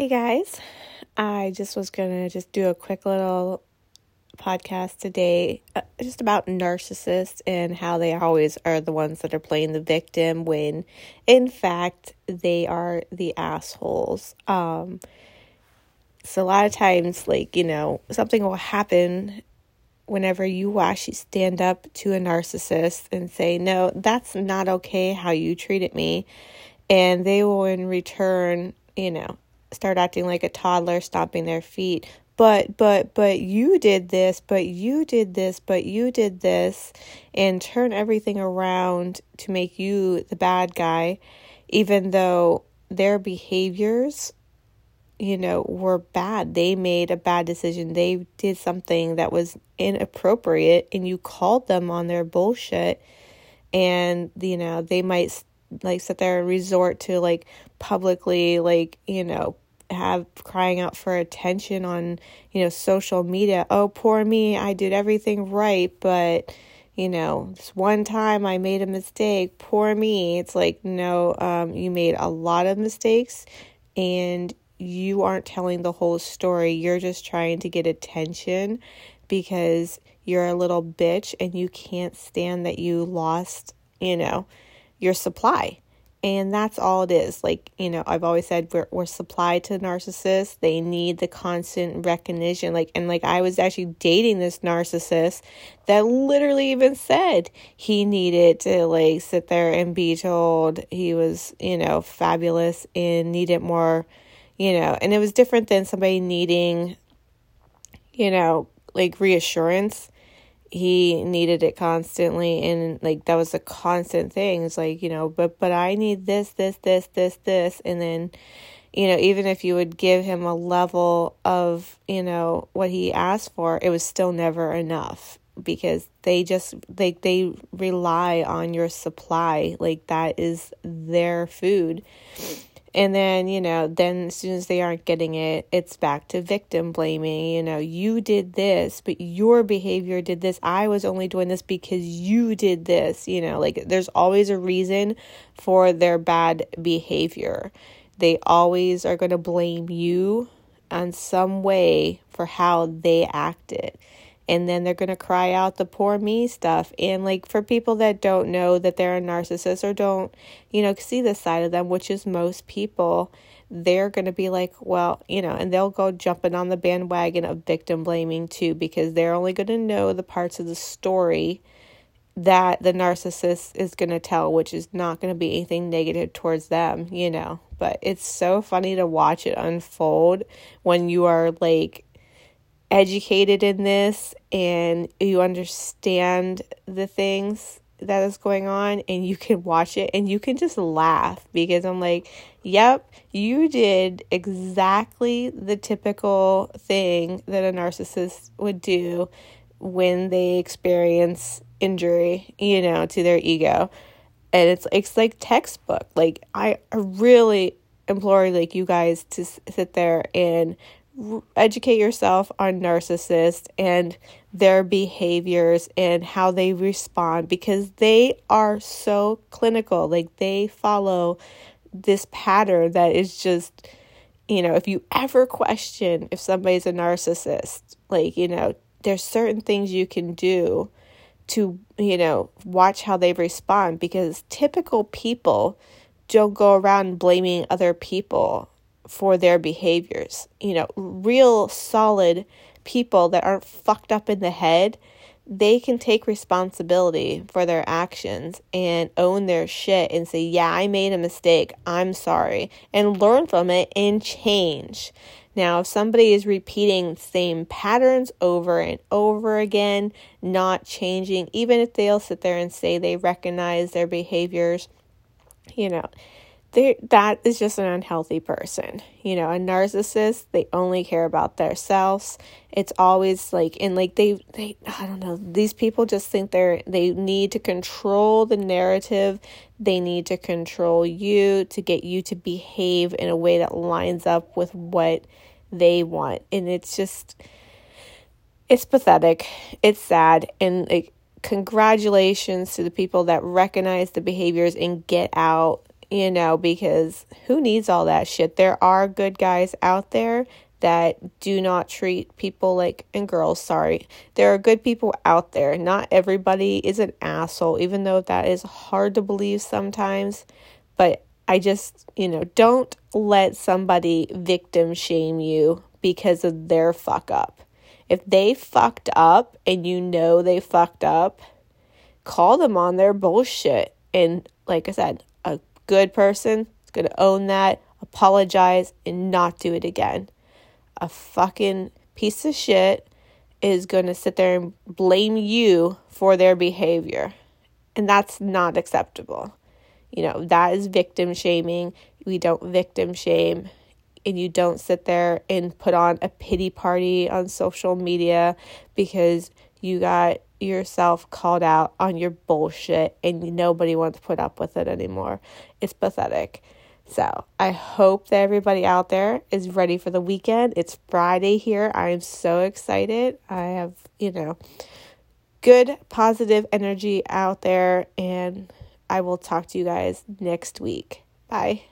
Hey guys, I just was gonna just do a quick little podcast today uh, just about narcissists and how they always are the ones that are playing the victim when in fact they are the assholes. Um so a lot of times like, you know, something will happen whenever you actually stand up to a narcissist and say, "No, that's not okay how you treated me." And they will in return, you know, start acting like a toddler, stomping their feet. But, but, but you did this, but you did this, but you did this, and turn everything around to make you the bad guy, even though their behaviors, you know, were bad. They made a bad decision. They did something that was inappropriate, and you called them on their bullshit. And, you know, they might like sit there and resort to like publicly like you know have crying out for attention on you know social media. Oh poor me i did everything right but you know this one time i made a mistake. Poor me. It's like no um, you made a lot of mistakes and you aren't telling the whole story. You're just trying to get attention because you're a little bitch and you can't stand that you lost you know your supply. And that's all it is. Like, you know, I've always said we're, we're supplied to narcissists. They need the constant recognition. Like, and like I was actually dating this narcissist that literally even said he needed to like sit there and be told he was, you know, fabulous and needed more, you know, and it was different than somebody needing, you know, like reassurance he needed it constantly and like that was a constant thing. It's like you know but but i need this this this this this. And then you know even if you would give him a level of you know what he asked for it was still never enough because they just they they rely on your supply. Like that is their food and then, you know, then as soon as they aren't getting it, it's back to victim blaming. You know, you did this, but your behavior did this. I was only doing this because you did this. You know, like there's always a reason for their bad behavior. They always are going to blame you on some way for how they acted and then they're going to cry out the poor me stuff. And like for people that don't know that they're a narcissist or don't, you know, see the side of them, which is most people, they're going to be like, well, you know, and they'll go jumping on the bandwagon of victim blaming too because they're only going to know the parts of the story that the narcissist is going to tell, which is not going to be anything negative towards them, you know. But it's so funny to watch it unfold when you are like educated in this and you understand the things that is going on and you can watch it and you can just laugh because I'm like, yep, you did exactly the typical thing that a narcissist would do when they experience injury, you know, to their ego. And it's it's like textbook. Like I really implore like you guys to sit there and educate yourself on narcissists and their behaviors and how they respond because they are so clinical. Like they follow this pattern that is just, you know, if you ever question if somebody's a narcissist, like, you know, there's certain things you can do to, you know, watch how they respond because typical people don't go around blaming other people for their behaviors. You know, real solid people that aren't fucked up in the head, they can take responsibility for their actions and own their shit and say, Yeah, I made a mistake. I'm sorry. And learn from it and change. Now, if somebody is repeating same patterns over and over again, not changing, even if they'll sit there and say they recognize their behaviors, you know, they that is just an unhealthy person. You know, a narcissist, they only care about themselves. It's always like and like they they I don't know, these people just think they're they need to control the narrative. They need to control you to get you to behave in a way that lines up with what they want. And it's just it's pathetic. It's sad and like congratulations to the people that recognize the behaviors and get out you know, because who needs all that shit? There are good guys out there that do not treat people like, and girls, sorry, there are good people out there. Not everybody is an asshole, even though that is hard to believe sometimes. But I just, you know, don't let somebody victim shame you because of their fuck up. If they fucked up and you know they fucked up, call them on their bullshit. And like I said, good person is going to own that, apologize, and not do it again a fucking piece of shit is going to sit there and blame you for their behavior. And that's not acceptable. You know, that is victim shaming. We don't victim shame. And you don't sit there and put on a pity party on social media because you got yourself called out on your bullshit and nobody wants to put up with it anymore. It's pathetic. So I hope that everybody out there is ready for the weekend. It's Friday here. I am so excited. I have, you know, good positive energy out there, and I will talk to you guys next week. Bye.